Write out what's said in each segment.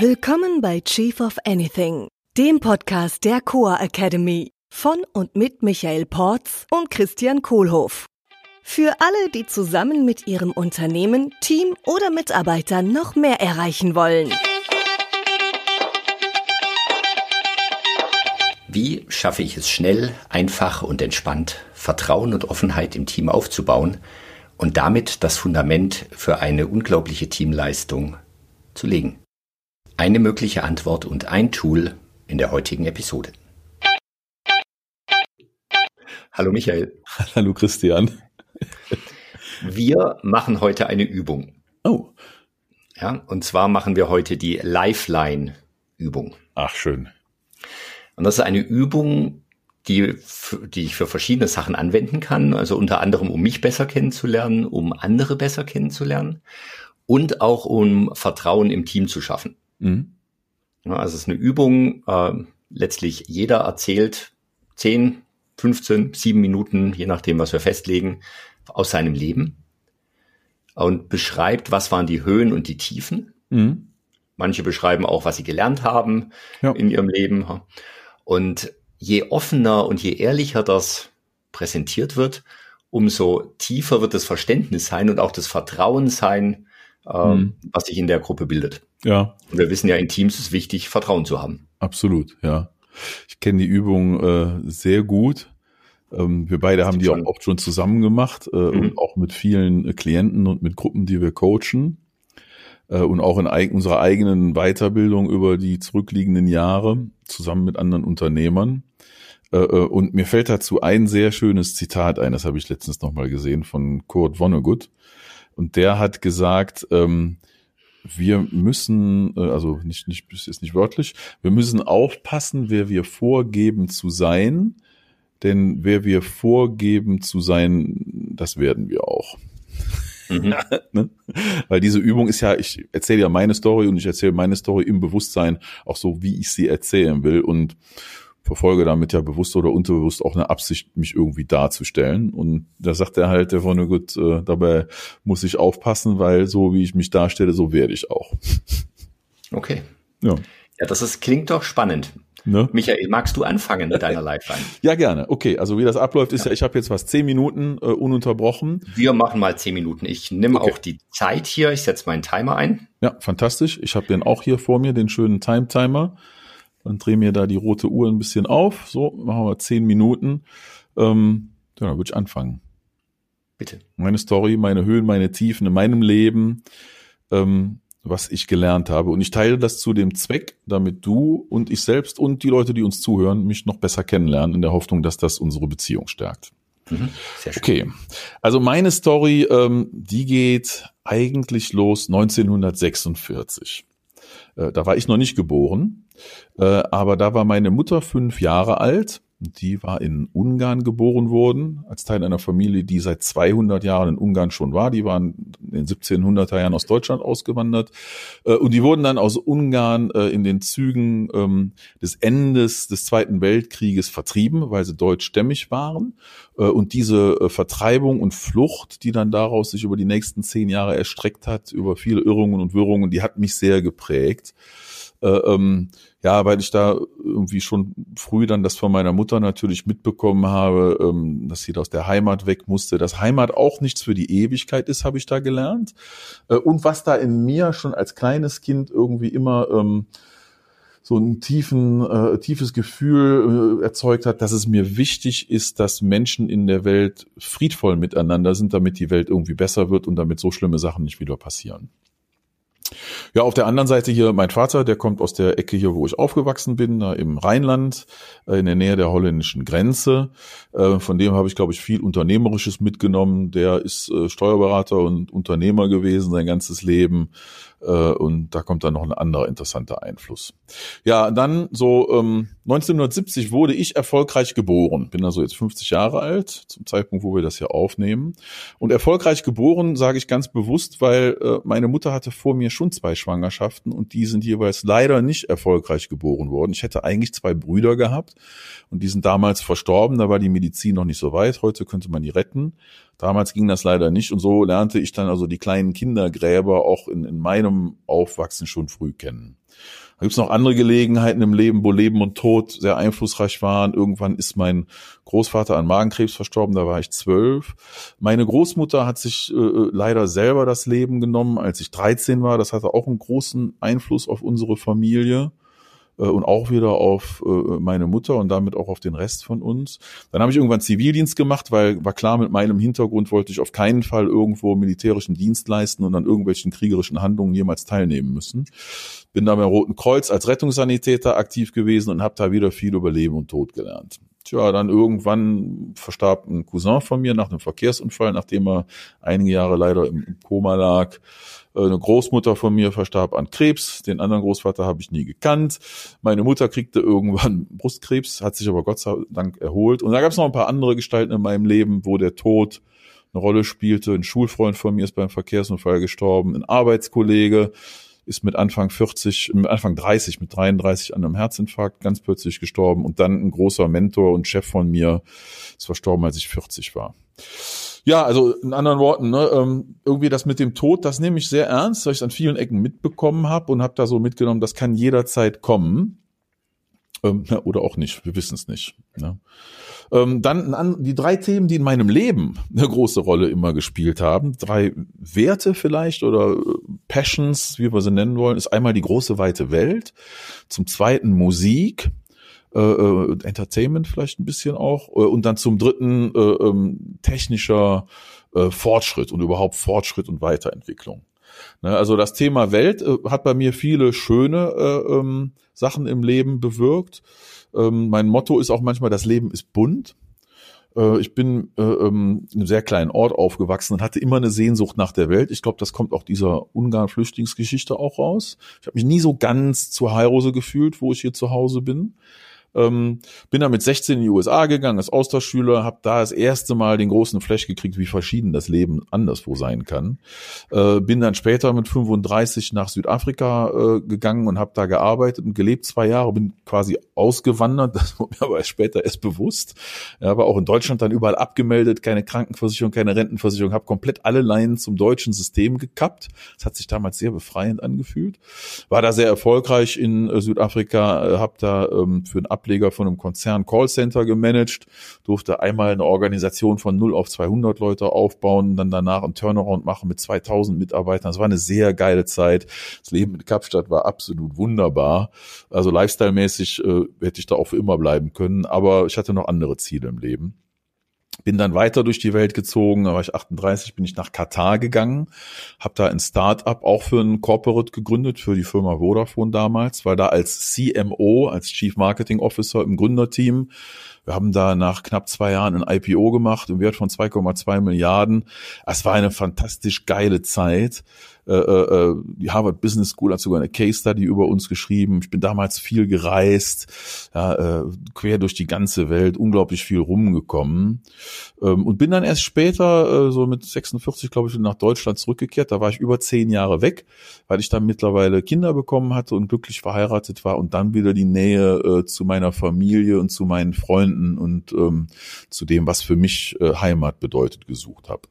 Willkommen bei Chief of Anything, dem Podcast der Coa Academy von und mit Michael Porz und Christian Kohlhoff. Für alle, die zusammen mit ihrem Unternehmen, Team oder Mitarbeitern noch mehr erreichen wollen. Wie schaffe ich es schnell, einfach und entspannt, Vertrauen und Offenheit im Team aufzubauen und damit das Fundament für eine unglaubliche Teamleistung zu legen? Eine mögliche Antwort und ein Tool in der heutigen Episode. Hallo Michael. Hallo Christian. Wir machen heute eine Übung. Oh. Ja, und zwar machen wir heute die Lifeline-Übung. Ach, schön. Und das ist eine Übung, die, die ich für verschiedene Sachen anwenden kann. Also unter anderem, um mich besser kennenzulernen, um andere besser kennenzulernen und auch um Vertrauen im Team zu schaffen. Mhm. Ja, also es ist eine Übung. Äh, letztlich jeder erzählt 10, 15, 7 Minuten, je nachdem, was wir festlegen, aus seinem Leben und beschreibt, was waren die Höhen und die Tiefen. Mhm. Manche beschreiben auch, was sie gelernt haben ja. in ihrem Leben. Und je offener und je ehrlicher das präsentiert wird, umso tiefer wird das Verständnis sein und auch das Vertrauen sein, ähm, mhm. was sich in der Gruppe bildet. Ja. Und wir wissen ja, in Teams ist wichtig, Vertrauen zu haben. Absolut, ja. Ich kenne die Übung äh, sehr gut. Ähm, wir beide haben die auch oft schon zusammen gemacht äh, mhm. und auch mit vielen äh, Klienten und mit Gruppen, die wir coachen äh, und auch in eig unserer eigenen Weiterbildung über die zurückliegenden Jahre zusammen mit anderen Unternehmern. Äh, und mir fällt dazu ein sehr schönes Zitat ein, das habe ich letztens nochmal gesehen von Kurt Vonnegut. Und der hat gesagt, ähm, wir müssen, äh, also nicht, nicht, ist nicht wörtlich, wir müssen aufpassen, wer wir vorgeben zu sein, denn wer wir vorgeben zu sein, das werden wir auch. Mhm. ne? Weil diese Übung ist ja, ich erzähle ja meine Story und ich erzähle meine Story im Bewusstsein auch so, wie ich sie erzählen will und verfolge damit ja bewusst oder unterbewusst auch eine Absicht, mich irgendwie darzustellen. Und da sagt er halt, der von gut, äh, dabei muss ich aufpassen, weil so wie ich mich darstelle, so werde ich auch. Okay. Ja. Ja, das ist, klingt doch spannend. Ne? Michael, magst du anfangen mit deiner Lifeline? ja, gerne. Okay, also wie das abläuft, ist ja, ja ich habe jetzt was zehn Minuten äh, ununterbrochen. Wir machen mal zehn Minuten. Ich nehme okay. auch die Zeit hier. Ich setze meinen Timer ein. Ja, fantastisch. Ich habe den auch hier vor mir, den schönen Time-Timer. Dann drehen mir da die rote Uhr ein bisschen auf. So, machen wir zehn Minuten. Ähm, ja, dann würde ich anfangen. Bitte. Meine Story, meine Höhen, meine Tiefen in meinem Leben. Ähm, was ich gelernt habe. Und ich teile das zu dem Zweck, damit du und ich selbst und die Leute, die uns zuhören, mich noch besser kennenlernen, in der Hoffnung, dass das unsere Beziehung stärkt. Mhm, okay, also meine Story, ähm, die geht eigentlich los 1946. Äh, da war ich noch nicht geboren, äh, aber da war meine Mutter fünf Jahre alt die war in Ungarn geboren worden, als Teil einer Familie, die seit 200 Jahren in Ungarn schon war. Die waren in den 1700er Jahren aus Deutschland ausgewandert. Äh, und die wurden dann aus Ungarn äh, in den Zügen ähm, des Endes des Zweiten Weltkrieges vertrieben, weil sie deutschstämmig waren. Äh, und diese Vertreibung und Flucht, die dann daraus sich über die nächsten zehn Jahre erstreckt hat, über viele Irrungen und Wirrungen, die hat mich sehr geprägt. Ähm, ja, weil ich da irgendwie schon früh dann das von meiner Mutter natürlich mitbekommen habe, ähm, dass sie aus der Heimat weg musste, dass Heimat auch nichts für die Ewigkeit ist, habe ich da gelernt. Äh, und was da in mir schon als kleines Kind irgendwie immer ähm, so ein tiefen, äh, tiefes Gefühl äh, erzeugt hat, dass es mir wichtig ist, dass Menschen in der Welt friedvoll miteinander sind, damit die Welt irgendwie besser wird und damit so schlimme Sachen nicht wieder passieren. Ja, auf der anderen Seite hier mein Vater, der kommt aus der Ecke hier, wo ich aufgewachsen bin, da im Rheinland, äh, in der Nähe der holländischen Grenze. Äh, von dem habe ich, glaube ich, viel Unternehmerisches mitgenommen. Der ist äh, Steuerberater und Unternehmer gewesen sein ganzes Leben. Und da kommt dann noch ein anderer interessanter Einfluss. Ja, dann so ähm, 1970 wurde ich erfolgreich geboren. Bin also jetzt 50 Jahre alt, zum Zeitpunkt, wo wir das hier aufnehmen. Und erfolgreich geboren sage ich ganz bewusst, weil äh, meine Mutter hatte vor mir schon zwei Schwangerschaften und die sind jeweils leider nicht erfolgreich geboren worden. Ich hätte eigentlich zwei Brüder gehabt und die sind damals verstorben. Da war die Medizin noch nicht so weit. Heute könnte man die retten. Damals ging das leider nicht und so lernte ich dann also die kleinen Kindergräber auch in, in meinem Aufwachsen schon früh kennen. Da gibt's noch andere Gelegenheiten im Leben, wo Leben und Tod sehr einflussreich waren. Irgendwann ist mein Großvater an Magenkrebs verstorben, da war ich zwölf. Meine Großmutter hat sich äh, leider selber das Leben genommen, als ich 13 war. Das hatte auch einen großen Einfluss auf unsere Familie äh, und auch wieder auf äh, meine Mutter und damit auch auf den Rest von uns. Dann habe ich irgendwann Zivildienst gemacht, weil war klar, mit meinem Hintergrund wollte ich auf keinen Fall irgendwo militärischen Dienst leisten und an irgendwelchen kriegerischen Handlungen jemals teilnehmen müssen. Bin da beim Roten Kreuz als Rettungssanitäter aktiv gewesen und habe da wieder viel über Leben und Tod gelernt. Tja, dann irgendwann verstarb ein Cousin von mir nach einem Verkehrsunfall, nachdem er einige Jahre leider im Koma lag. Äh, eine Großmutter von mir verstarb an Krebs, den anderen Großvater habe ich nie gekannt. Meine Mutter kriegte irgendwann Brustkrebs, hat sich aber Gott sei Dank erholt. Und da gab es noch ein paar andere Gestalten in meinem Leben, wo der Tod eine Rolle spielte. Ein Schulfreund von mir ist beim Verkehrsunfall gestorben, ein Arbeitskollege ist mit Anfang 40, mit Anfang 30, mit 33 an einem Herzinfarkt ganz plötzlich gestorben und dann ein großer Mentor und Chef von mir ist verstorben, als ich 40 war. Ja, also in anderen Worten, ne, ähm, irgendwie das mit dem Tod, das nehme ich sehr ernst, weil ich es an vielen Ecken mitbekommen habe und habe da so mitgenommen, das kann jederzeit kommen. Ähm, oder auch nicht, wir wissen es nicht. Ne? Ähm, dann die drei Themen, die in meinem Leben eine große Rolle immer gespielt haben, drei Werte vielleicht oder äh, Passions, wie wir sie nennen wollen, ist einmal die große weite Welt, zum zweiten Musik, äh, äh, Entertainment vielleicht ein bisschen auch äh, und dann zum dritten äh, ähm, technischer äh, Fortschritt und überhaupt Fortschritt und Weiterentwicklung. Ne, also das Thema Welt äh, hat bei mir viele schöne äh, ähm, Sachen im Leben bewirkt. Ähm, mein Motto ist auch manchmal, das Leben ist bunt. Äh, ich bin äh, ähm, in einem sehr kleinen Ort aufgewachsen und hatte immer eine Sehnsucht nach der Welt. Ich glaube, das kommt auch dieser Ungarn-Flüchtlingsgeschichte auch raus. Ich habe mich nie so ganz zu Heilrose gefühlt, wo ich hier zu Hause bin. Ähm, bin dann mit 16 in die USA gegangen als Austauschschüler, habe da das erste Mal den großen Flash gekriegt, wie verschieden das Leben anderswo sein kann. Äh, bin dann später mit 35 nach Südafrika äh, gegangen und habe da gearbeitet und gelebt zwei Jahre, bin quasi ausgewandert, das wurde mir aber später erst bewusst. Ja, aber auch in Deutschland dann überall abgemeldet, keine Krankenversicherung, keine Rentenversicherung, habe komplett alle Leinen zum deutschen System gekappt. Das hat sich damals sehr befreiend angefühlt. War da sehr erfolgreich in äh, Südafrika, äh, habe da ähm, für ein Ab Ableger von einem Konzern Callcenter gemanagt, durfte einmal eine Organisation von 0 auf 200 Leute aufbauen, dann danach einen Turnaround machen mit 2000 Mitarbeitern. Das war eine sehr geile Zeit. Das Leben mit Kapstadt war absolut wunderbar. Also lifestyle-mäßig äh, hätte ich da auch für immer bleiben können, aber ich hatte noch andere Ziele im Leben bin dann weiter durch die Welt gezogen, da war ich 38, bin ich nach Katar gegangen, habe da ein Start-up auch für ein Corporate gegründet, für die Firma Vodafone damals, weil da als CMO, als Chief Marketing Officer im Gründerteam, wir haben da nach knapp zwei Jahren ein IPO gemacht im Wert von 2,2 Milliarden. Es war eine fantastisch geile Zeit äh, äh, äh, die Harvard Business School hat sogar eine Case Study über uns geschrieben. Ich bin damals viel gereist, ja, äh, quer durch die ganze Welt, unglaublich viel rumgekommen ähm, und bin dann erst später, äh, so mit 46, glaube ich, nach Deutschland zurückgekehrt. Da war ich über zehn Jahre weg, weil ich dann mittlerweile Kinder bekommen hatte und glücklich verheiratet war und dann wieder die Nähe äh, zu meiner Familie und zu meinen Freunden und ähm, zu dem, was für mich äh, Heimat bedeutet, gesucht habe.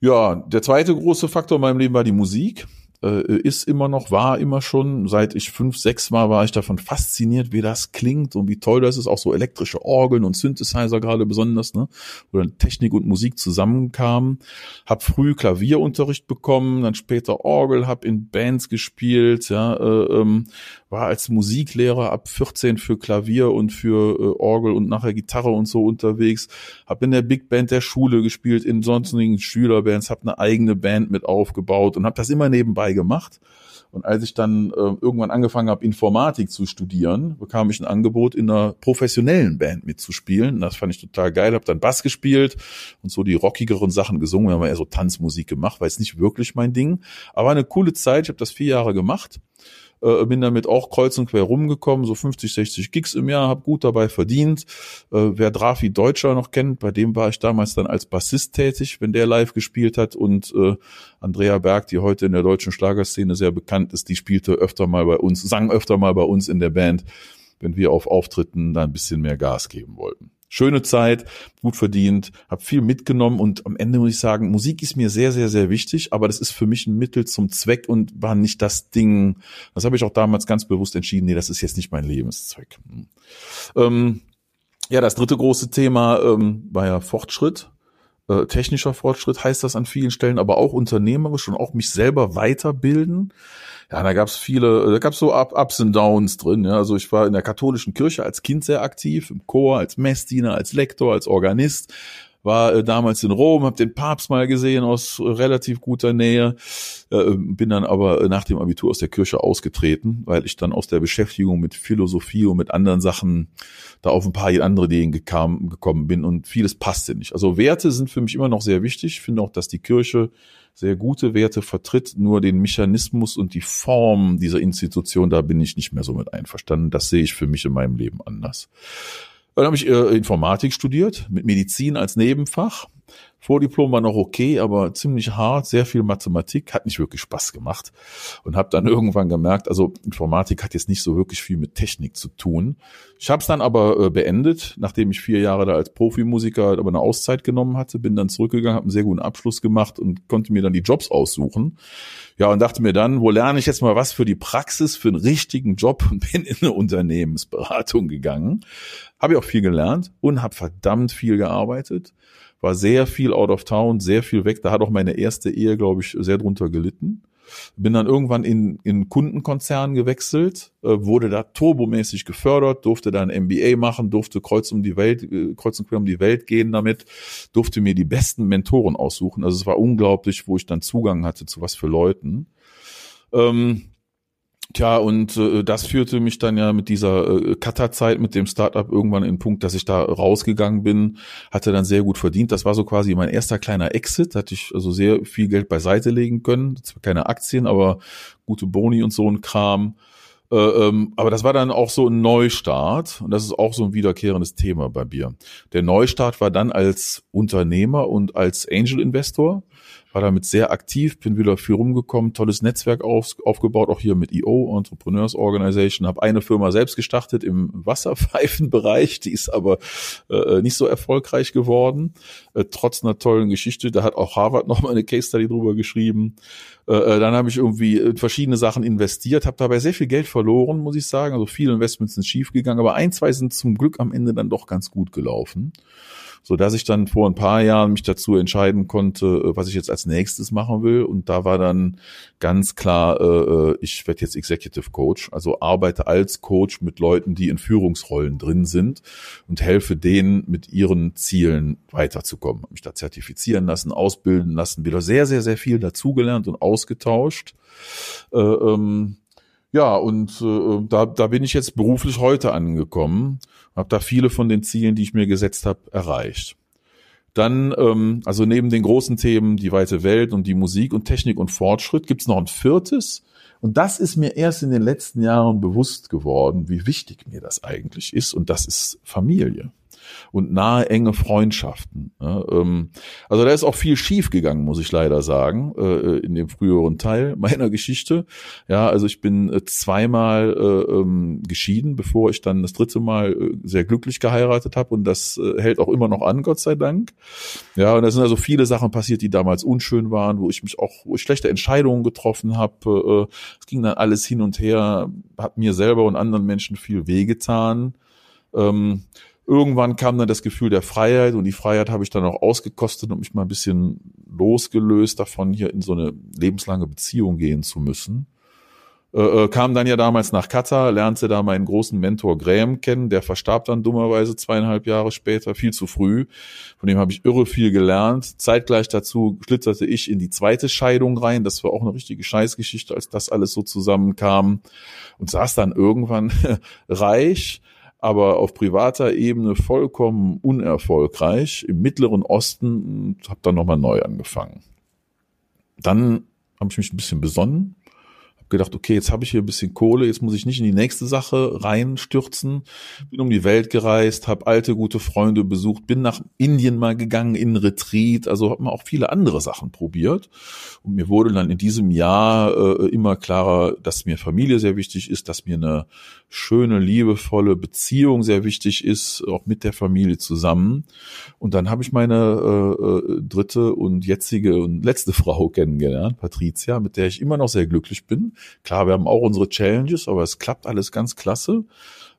Ja, der zweite große Faktor in meinem Leben war die Musik. Äh, ist immer noch, war immer schon, seit ich fünf, sechs Mal war ich davon fasziniert, wie das klingt und wie toll das ist. Auch so elektrische Orgeln und Synthesizer gerade besonders, ne? Wo dann Technik und Musik zusammenkamen. Hab früh Klavierunterricht bekommen, dann später Orgel, hab in Bands gespielt, ja, äh, ähm, war als Musiklehrer ab 14 für Klavier und für äh, Orgel und nachher Gitarre und so unterwegs. Hab in der Big Band der Schule gespielt, in sonstigen Schülerbands, hab eine eigene Band mit aufgebaut und hab das immer nebenbei gemacht. Und als ich dann äh, irgendwann angefangen habe, Informatik zu studieren, bekam ich ein Angebot, in einer professionellen Band mitzuspielen. Das fand ich total geil. Habe dann Bass gespielt und so die rockigeren Sachen gesungen. Wir haben eher so Tanzmusik gemacht, weil es nicht wirklich mein Ding. Aber eine coole Zeit. Ich habe das vier Jahre gemacht äh, bin damit auch kreuz und quer rumgekommen, so 50, 60 Gigs im Jahr, habe gut dabei verdient. Äh, wer Drafi Deutscher noch kennt, bei dem war ich damals dann als Bassist tätig, wenn der live gespielt hat und äh, Andrea Berg, die heute in der deutschen Schlagerszene sehr bekannt ist, die spielte öfter mal bei uns, sang öfter mal bei uns in der Band wenn wir auf Auftritten da ein bisschen mehr Gas geben wollten. Schöne Zeit, gut verdient, habe viel mitgenommen und am Ende muss ich sagen, Musik ist mir sehr, sehr, sehr wichtig, aber das ist für mich ein Mittel zum Zweck und war nicht das Ding. Das habe ich auch damals ganz bewusst entschieden, nee, das ist jetzt nicht mein Lebenszweck. Ähm, ja, das dritte große Thema ähm, war ja Fortschritt. Äh, technischer Fortschritt heißt das an vielen Stellen, aber auch unternehmerisch und auch mich selber weiterbilden. Ja, da gab's viele, da gab's so Ups und Downs drin. Ja. Also ich war in der katholischen Kirche als Kind sehr aktiv, im Chor, als Messdiener, als Lektor, als Organist war äh, damals in Rom, habe den Papst mal gesehen aus relativ guter Nähe, äh, bin dann aber nach dem Abitur aus der Kirche ausgetreten, weil ich dann aus der Beschäftigung mit Philosophie und mit anderen Sachen da auf ein paar andere Ideen gekam, gekommen bin und vieles passte nicht. Also Werte sind für mich immer noch sehr wichtig. Ich finde auch, dass die Kirche sehr gute Werte vertritt, nur den Mechanismus und die Form dieser Institution, da bin ich nicht mehr so mit einverstanden. Das sehe ich für mich in meinem Leben anders. Dann habe ich äh, Informatik studiert, mit Medizin als Nebenfach. Vordiplom war noch okay, aber ziemlich hart, sehr viel Mathematik, hat nicht wirklich Spaß gemacht und habe dann irgendwann gemerkt, also Informatik hat jetzt nicht so wirklich viel mit Technik zu tun. Ich habe es dann aber äh, beendet, nachdem ich vier Jahre da als Profimusiker aber eine Auszeit genommen hatte, bin dann zurückgegangen, habe einen sehr guten Abschluss gemacht und konnte mir dann die Jobs aussuchen. Ja, und dachte mir dann, wo lerne ich jetzt mal was für die Praxis, für einen richtigen Job und bin in eine Unternehmensberatung gegangen. Habe ich auch viel gelernt und habe verdammt viel gearbeitet war sehr viel out of town, sehr viel weg. Da hat auch meine erste Ehe, glaube ich, sehr drunter gelitten. Bin dann irgendwann in, in Kundenkonzern gewechselt, äh, wurde da turbomäßig gefördert, durfte dann MBA machen, durfte kreuz um die Welt, äh, kreuz und quer um die Welt gehen damit, durfte mir die besten Mentoren aussuchen. Also es war unglaublich, wo ich dann Zugang hatte zu was für Leuten. Ähm, Tja, und äh, das führte mich dann ja mit dieser äh, Cutter-Zeit, mit dem Startup irgendwann in den Punkt, dass ich da rausgegangen bin, hatte dann sehr gut verdient. Das war so quasi mein erster kleiner Exit, hatte ich also sehr viel Geld beiseite legen können. Zwar keine Aktien, aber gute Boni und so ein Kram. Äh, ähm, aber das war dann auch so ein Neustart und das ist auch so ein wiederkehrendes Thema bei mir. Der Neustart war dann als Unternehmer und als Angel Investor war damit sehr aktiv, bin wieder viel rumgekommen, tolles Netzwerk auf, aufgebaut, auch hier mit EO, Entrepreneurs Organization, habe eine Firma selbst gestartet im Wasserpfeifenbereich, die ist aber äh, nicht so erfolgreich geworden, äh, trotz einer tollen Geschichte. Da hat auch Harvard nochmal eine Case Study drüber geschrieben. Äh, äh dann habe ich irgendwie verschiedene Sachen investiert, habe dabei sehr viel Geld verloren, muss ich sagen. Also viele Investments sind schief gegangen, aber ein, zwei sind zum Glück am Ende dann doch ganz gut gelaufen so dass ich dann vor ein paar Jahren mich dazu entscheiden konnte, äh, was ich jetzt als nächstes machen will. Und da war dann ganz klar, äh, äh, ich werde jetzt Executive Coach, also arbeite als Coach mit Leuten, die in Führungsrollen drin sind und helfe denen mit ihren Zielen weiterzukommen. Mich da zertifizieren lassen, ausbilden lassen, wieder sehr, sehr, sehr viel dazugelernt und ausgetauscht. Äh, ähm, ja, und äh, da, da bin ich jetzt beruflich heute angekommen, habe da viele von den Zielen, die ich mir gesetzt habe, erreicht. Dann, ähm, also neben den großen Themen die weite Welt und die Musik und Technik und Fortschritt, gibt's noch ein viertes. Und das ist mir erst in den letzten Jahren bewusst geworden, wie wichtig mir das eigentlich ist. Und das ist Familie und nahe, enge Freundschaften. Ähm, also da ist auch viel schief gegangen, muss ich leider sagen, äh, in dem früheren Teil meiner Geschichte. Ja, also ich bin äh, zweimal äh, ähm, geschieden, bevor ich dann das dritte Mal sehr glücklich geheiratet habe und das hält auch immer noch an, Gott sei Dank. Ja, und da sind also viele Sachen passiert, die damals unschön waren, wo ich mich auch, wo ich schlechte Entscheidungen getroffen habe. Es ging dann alles hin und her, hat mir selber und anderen Menschen viel wehgetan. Ähm, Irgendwann kam dann das Gefühl der Freiheit und die Freiheit habe ich dann auch ausgekostet und mich mal ein bisschen losgelöst davon, hier in so eine lebenslange Beziehung gehen zu müssen. Äh, äh, kam dann ja damals nach Katar, lernte da meinen großen Mentor Graham kennen, der verstarb dann dummerweise zweieinhalb Jahre später, viel zu früh. Von dem habe ich irre viel gelernt. Zeitgleich dazu schlitterte ich in die zweite Scheidung rein. Das war auch eine richtige Scheißgeschichte, als das alles so zusammenkam. Und saß dann irgendwann reich, aber auf privater Ebene vollkommen unerfolgreich im Mittleren Osten und habe dann nochmal neu angefangen. Dann habe ich mich ein bisschen besonnen, gedacht, okay, jetzt habe ich hier ein bisschen Kohle, jetzt muss ich nicht in die nächste Sache reinstürzen. Bin um die Welt gereist, habe alte gute Freunde besucht, bin nach Indien mal gegangen in Retreat, also habe mal auch viele andere Sachen probiert. Und mir wurde dann in diesem Jahr äh, immer klarer, dass mir Familie sehr wichtig ist, dass mir eine schöne, liebevolle Beziehung sehr wichtig ist, auch mit der Familie zusammen. Und dann habe ich meine äh, äh, dritte und jetzige und letzte Frau kennengelernt, Patricia, mit der ich immer noch sehr glücklich bin. Klar, wir haben auch unsere Challenges, aber es klappt alles ganz klasse.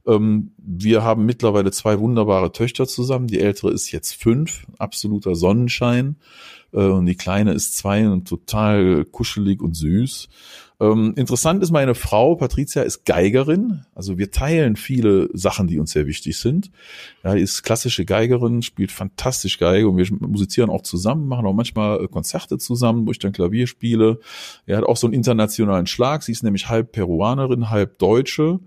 Ähm, wir haben mittlerweile zwei wunderbare Töchter zusammen. Die ältere ist jetzt fünf, absoluter Sonnenschein. Äh, und die kleine ist zwei und total kuschelig und süß. Ähm, interessant ist, meine Frau, Patricia, ist Geigerin. Also wir teilen viele Sachen, die uns sehr wichtig sind. Ja, ist klassische Geigerin, spielt fantastisch Geige und wir musizieren auch zusammen, machen auch manchmal äh, Konzerte zusammen, wo ich dann Klavier spiele. Er hat auch so einen internationalen Schlag. Sie ist nämlich halb Peruanerin, halb Deutsche.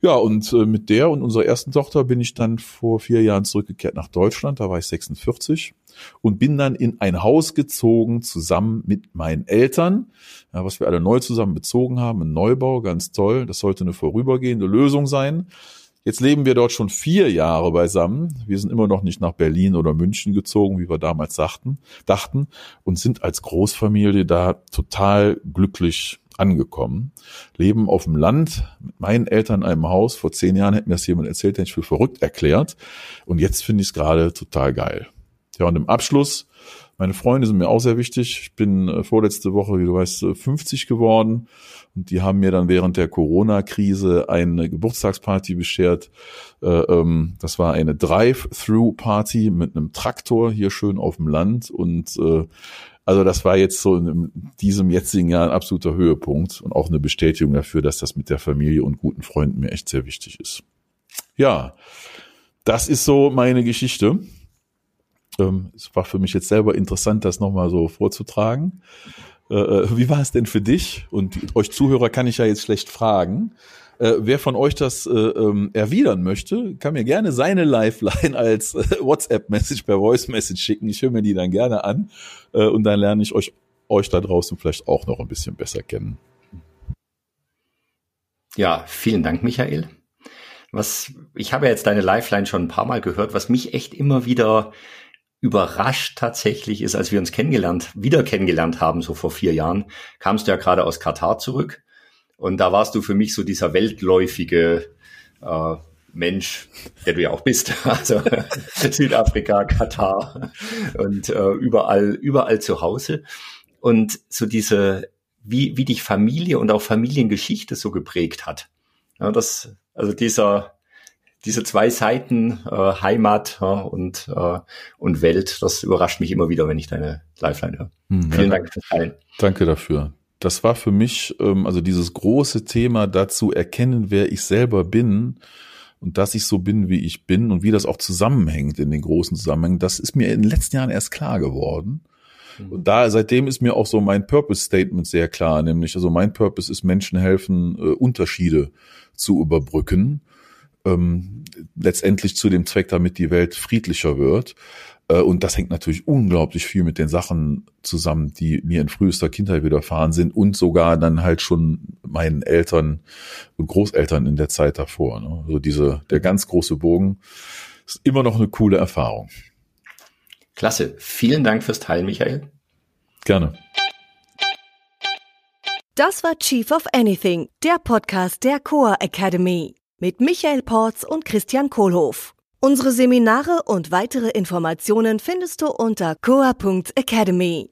Ja, und äh, mit der und unserer ersten Tochter bin ich dann vor vier Jahren zurückgekehrt nach Deutschland. Da war ich 46 und bin dann in ein Haus gezogen zusammen mit meinen Eltern, ja, was wir alle neu zusammen bezogen haben, ein Neubau, ganz toll. Das sollte eine vorübergehende Lösung sein. Jetzt leben wir dort schon vier Jahre beisammen. Wir sind immer noch nicht nach Berlin oder München gezogen, wie wir damals sagten, dachten, und sind als Großfamilie da total glücklich angekommen. Leben auf dem Land, mit meinen Eltern in einem Haus. Vor zehn Jahren hätte mir das jemand erzählt, den ich für verrückt erklärt. Und jetzt finde ich es gerade total geil. Ja, und im Abschluss, meine Freunde sind mir auch sehr wichtig. Ich bin äh, vorletzte Woche, wie du weißt, 50 äh, geworden. Und die haben mir dann während der Corona-Krise eine Geburtstagsparty beschert. Äh, ähm, das war eine Drive-Through-Party mit einem Traktor hier schön auf dem Land. Und also das war jetzt so in diesem jetzigen Jahr ein absoluter Höhepunkt und auch eine Bestätigung dafür, dass das mit der Familie und guten Freunden mir echt sehr wichtig ist. Ja, das ist so meine Geschichte. Ähm, es war für mich jetzt selber interessant, das nochmal so vorzutragen. Äh, äh, wie war es denn für dich? Und euch Zuhörer kann ich ja jetzt schlecht fragen. Äh, wer von euch das ähm, erwidern möchte, kann mir gerne seine Lifeline als WhatsApp-Message per Voice-Message schicken. Ich höre mir die dann gerne an und dann lerne ich euch, euch da draußen vielleicht auch noch ein bisschen besser kennen. Ja, vielen Dank, Michael. Was, ich habe jetzt deine Lifeline schon ein paar Mal gehört, was mich echt immer wieder überrascht tatsächlich ist, als wir uns kennengelernt, wieder kennengelernt haben, so vor vier Jahren, kamst du ja gerade aus Katar zurück. Und da warst du für mich so dieser weltläufige äh, Mensch, der du ja auch bist. Also Südafrika, Katar und äh, überall, überall zu Hause. Und so diese, wie, wie dich Familie und auch Familiengeschichte so geprägt hat. Ja, das, also dieser, diese zwei Seiten, äh, Heimat ja, und, äh, und Welt, das überrascht mich immer wieder, wenn ich deine Lifeline höre. Hm, Vielen ja. Dank fürs Teilen. Danke dafür. Das war für mich, ähm, also dieses große Thema dazu erkennen, wer ich selber bin und dass ich so bin, wie ich bin und wie das auch zusammenhängt in den großen Zusammenhängen, das ist mir in den letzten Jahren erst klar geworden. Hm. Und da, seitdem ist mir auch so mein Purpose-Statement sehr klar, nämlich, also mein Purpose ist Menschen helfen, äh, Unterschiede zu überbrücken ähm, letztendlich zu dem Zweck, damit die Welt friedlicher wird. Äh, und das hängt natürlich unglaublich viel mit den Sachen zusammen, die mir in frühester Kindheit widerfahren sind und sogar dann halt schon meinen Eltern und Großeltern in der Zeit davor. Ne? Also diese, der ganz große Bogen ist immer noch eine coole Erfahrung. Klasse. Vielen Dank fürs Teilen, Michael. Gerne. Das war Chief of Anything, der Podcast der Coa Academy mit Michael Porz und Christian Kohlhoff. Unsere Seminare und weitere Informationen findest du unter coa.academy.